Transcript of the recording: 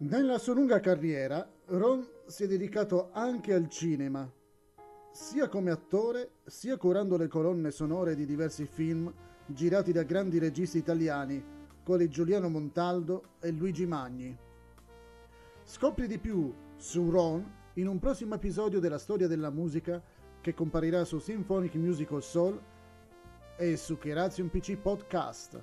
Nella sua lunga carriera, Ron si è dedicato anche al cinema, sia come attore, sia curando le colonne sonore di diversi film girati da grandi registi italiani, quali Giuliano Montaldo e Luigi Magni. Scopri di più su Ron in un prossimo episodio della storia della musica che comparirà su Symphonic Musical Soul e su Kerazio PC Podcast.